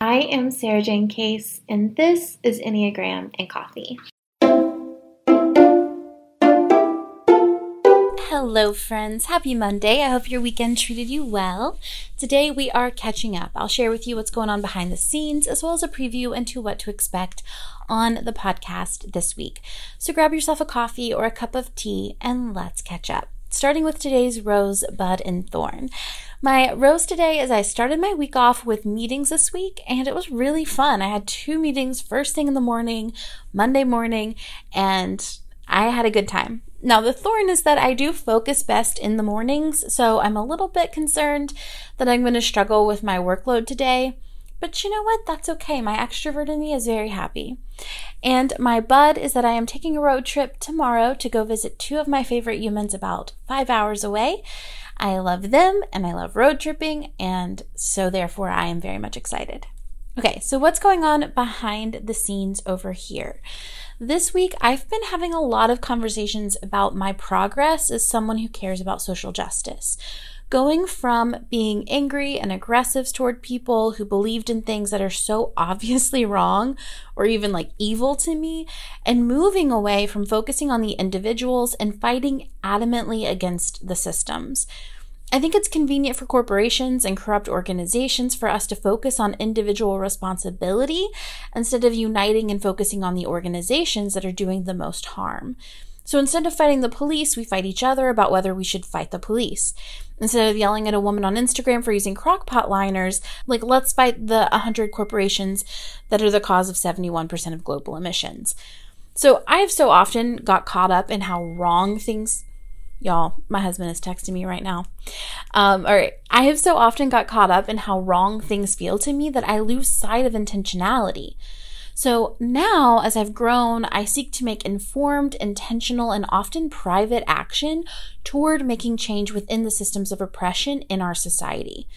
I am Sarah Jayne Case, and this is Enneagram and Coffee. Hello, friends. Happy Monday. I hope your weekend treated you well. Today we are catching up. I'll share with you what's going on behind the scenes, as well as a preview into what to expect on the podcast this week. So grab yourself a coffee or a cup of tea and let's catch up. Starting with today's rose, bud, and thorn. My rose today is I started my week off with meetings this week and it was really fun. I had two meetings first thing in the morning, Monday morning, and I had a good time. Now, the thorn is that I do focus best in the mornings, so I'm a little bit concerned that I'm going to struggle with my workload today. But you know what? That's okay. My extrovert in me is very happy. And my bud is that I am taking a road trip tomorrow to go visit two of my favorite humans about five hours away. I love them and I love road tripping, and so therefore I am very much excited. Okay, so what's going on behind the scenes over here? This week, I've been having a lot of conversations about my progress as someone who cares about social justice. Going from being angry and aggressive toward people who believed in things that are so obviously wrong or even like evil to me, and moving away from focusing on the individuals and fighting adamantly against the systems. I think it's convenient for corporations and corrupt organizations for us to focus on individual responsibility instead of uniting and focusing on the organizations that are doing the most harm. So instead of fighting the police, we fight each other about whether we should fight the police. Instead of yelling at a woman on Instagram for using crockpot liners, like let's fight the 100 corporations that are the cause of 71% of global emissions. So I have so often got caught up in how wrong things Y'all, my husband is texting me right now. Um, all right. I have so often got caught up in how wrong things feel to me that I lose sight of intentionality. So now, as I've grown, I seek to make informed, intentional, and often private action toward making change within the systems of oppression in our society.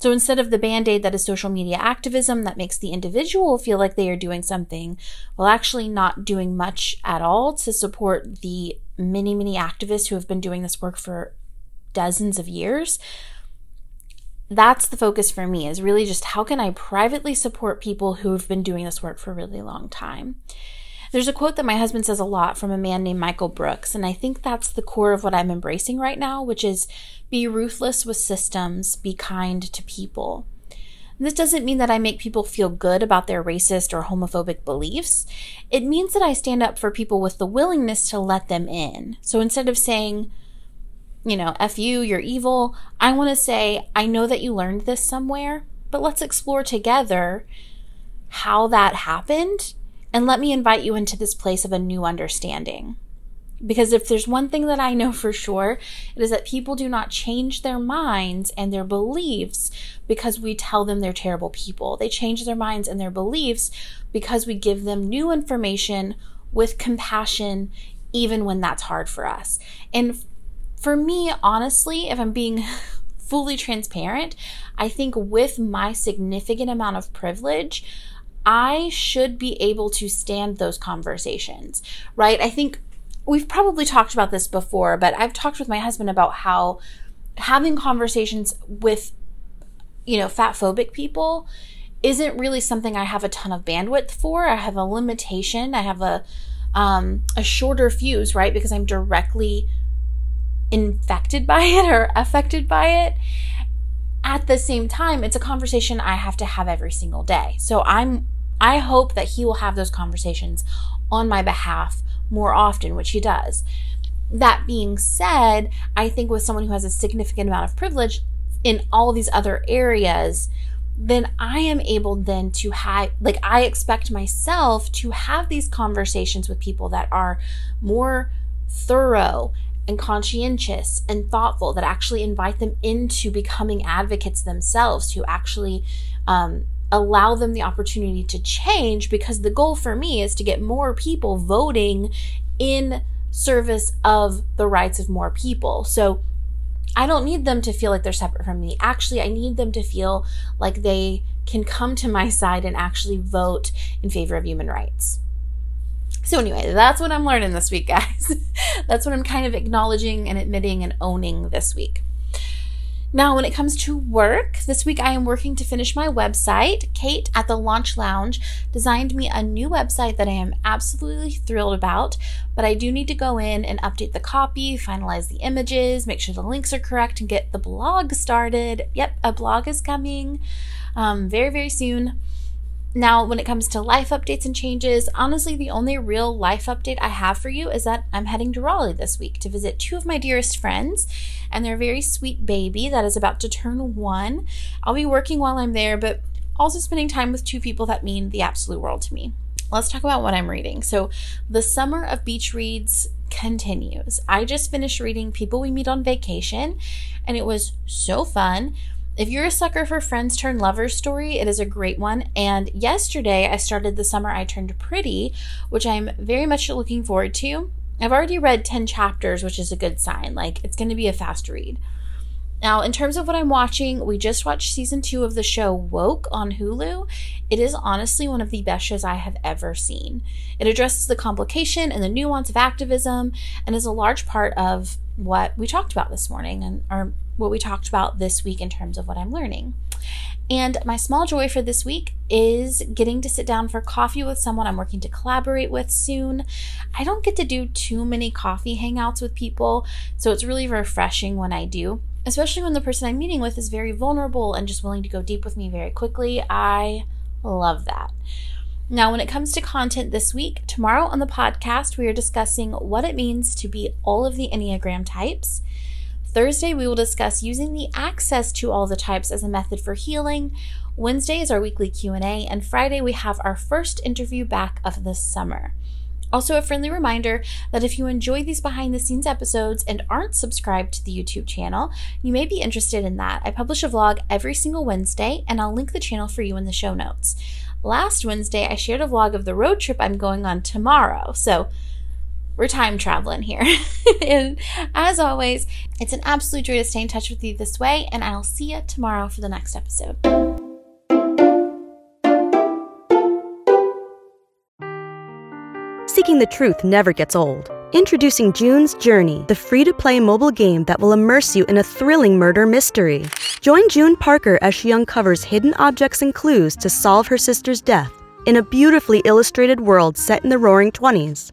So instead of the band aid that is social media activism that makes the individual feel like they are doing something, while actually not doing much at all to support the many, many activists who have been doing this work for dozens of years, that's the focus for me is really just how can I privately support people who have been doing this work for a really long time. There's a quote that my husband says a lot from a man named Michael Brooks, and I think that's the core of what I'm embracing right now, which is be ruthless with systems, be kind to people. This doesn't mean that I make people feel good about their racist or homophobic beliefs. It means that I stand up for people with the willingness to let them in. So instead of saying, you know, F you, you're evil. I want to say, I know that you learned this somewhere, but let's explore together how that happened and let me invite you into this place of a new understanding. Because if there's one thing that I know for sure, it is that people do not change their minds and their beliefs because we tell them they're terrible people. They change their minds and their beliefs because we give them new information with compassion, even when that's hard for us. And for me, honestly, if I'm being fully transparent, I think with my significant amount of privilege, I should be able to stand those conversations, right? I think we've probably talked about this before, but I've talked with my husband about how having conversations with, you know, fat phobic people isn't really something I have a ton of bandwidth for. I have a limitation. I have a um, a shorter fuse, right? Because I'm directly infected by it or affected by it. At the same time, it's a conversation I have to have every single day. So I'm I hope that he will have those conversations on my behalf more often, which he does. That being said, I think with someone who has a significant amount of privilege in all these other areas, then I am able then to have, like, I expect myself to have these conversations with people that are more thorough and conscientious and thoughtful that actually invite them into becoming advocates themselves, to actually um, allow them the opportunity to change because the goal for me is to get more people voting in service of the rights of more people. So I don't need them to feel like they're separate from me. Actually, I need them to feel like they can come to my side and actually vote in favor of human rights. So, anyway, that's what I'm learning this week, guys. that's what I'm kind of acknowledging and admitting and owning this week. Now, when it comes to work, this week I am working to finish my website. Kate at the Launch Lounge designed me a new website that I am absolutely thrilled about, but I do need to go in and update the copy, finalize the images, make sure the links are correct, and get the blog started. Yep, a blog is coming um, very, very soon. Now, when it comes to life updates and changes, honestly, the only real life update I have for you is that I'm heading to Raleigh this week to visit two of my dearest friends and their very sweet baby that is about to turn one. I'll be working while I'm there, but also spending time with two people that mean the absolute world to me. Let's talk about what I'm reading. So, the summer of beach reads continues. I just finished reading People We Meet on Vacation, and it was so fun. If you're a sucker for Friends Turn Lovers story, it is a great one. And yesterday I started The Summer I Turned Pretty, which I'm very much looking forward to. I've already read 10 chapters, which is a good sign. Like, it's going to be a fast read. Now, in terms of what I'm watching, we just watched season two of the show Woke on Hulu. It is honestly one of the best shows I have ever seen. It addresses the complication and the nuance of activism and is a large part of what we talked about this morning and our what we talked about this week in terms of what I'm learning. And my small joy for this week is getting to sit down for coffee with someone I'm working to collaborate with soon. I don't get to do too many coffee hangouts with people, so it's really refreshing when I do, especially when the person I'm meeting with is very vulnerable and just willing to go deep with me very quickly. I love that. Now, when it comes to content this week, tomorrow on the podcast, we are discussing what it means to be all of the Enneagram types. Thursday, we will discuss using the access to all the types as a method for healing. Wednesday is our weekly Q&A, and Friday we have our first interview back of the summer. Also, a friendly reminder that if you enjoy these behind the scenes episodes and aren't subscribed to the YouTube channel, you may be interested in that. I publish a vlog every single Wednesday, and I'll link the channel for you in the show notes. Last Wednesday, I shared a vlog of the road trip I'm going on tomorrow. So, we're time traveling here. and as always, it's an absolute joy to stay in touch with you this way, and I'll see you tomorrow for the next episode. Seeking the truth never gets old. Introducing June's Journey, the free to play mobile game that will immerse you in a thrilling murder mystery. Join June Parker as she uncovers hidden objects and clues to solve her sister's death in a beautifully illustrated world set in the roaring 20s.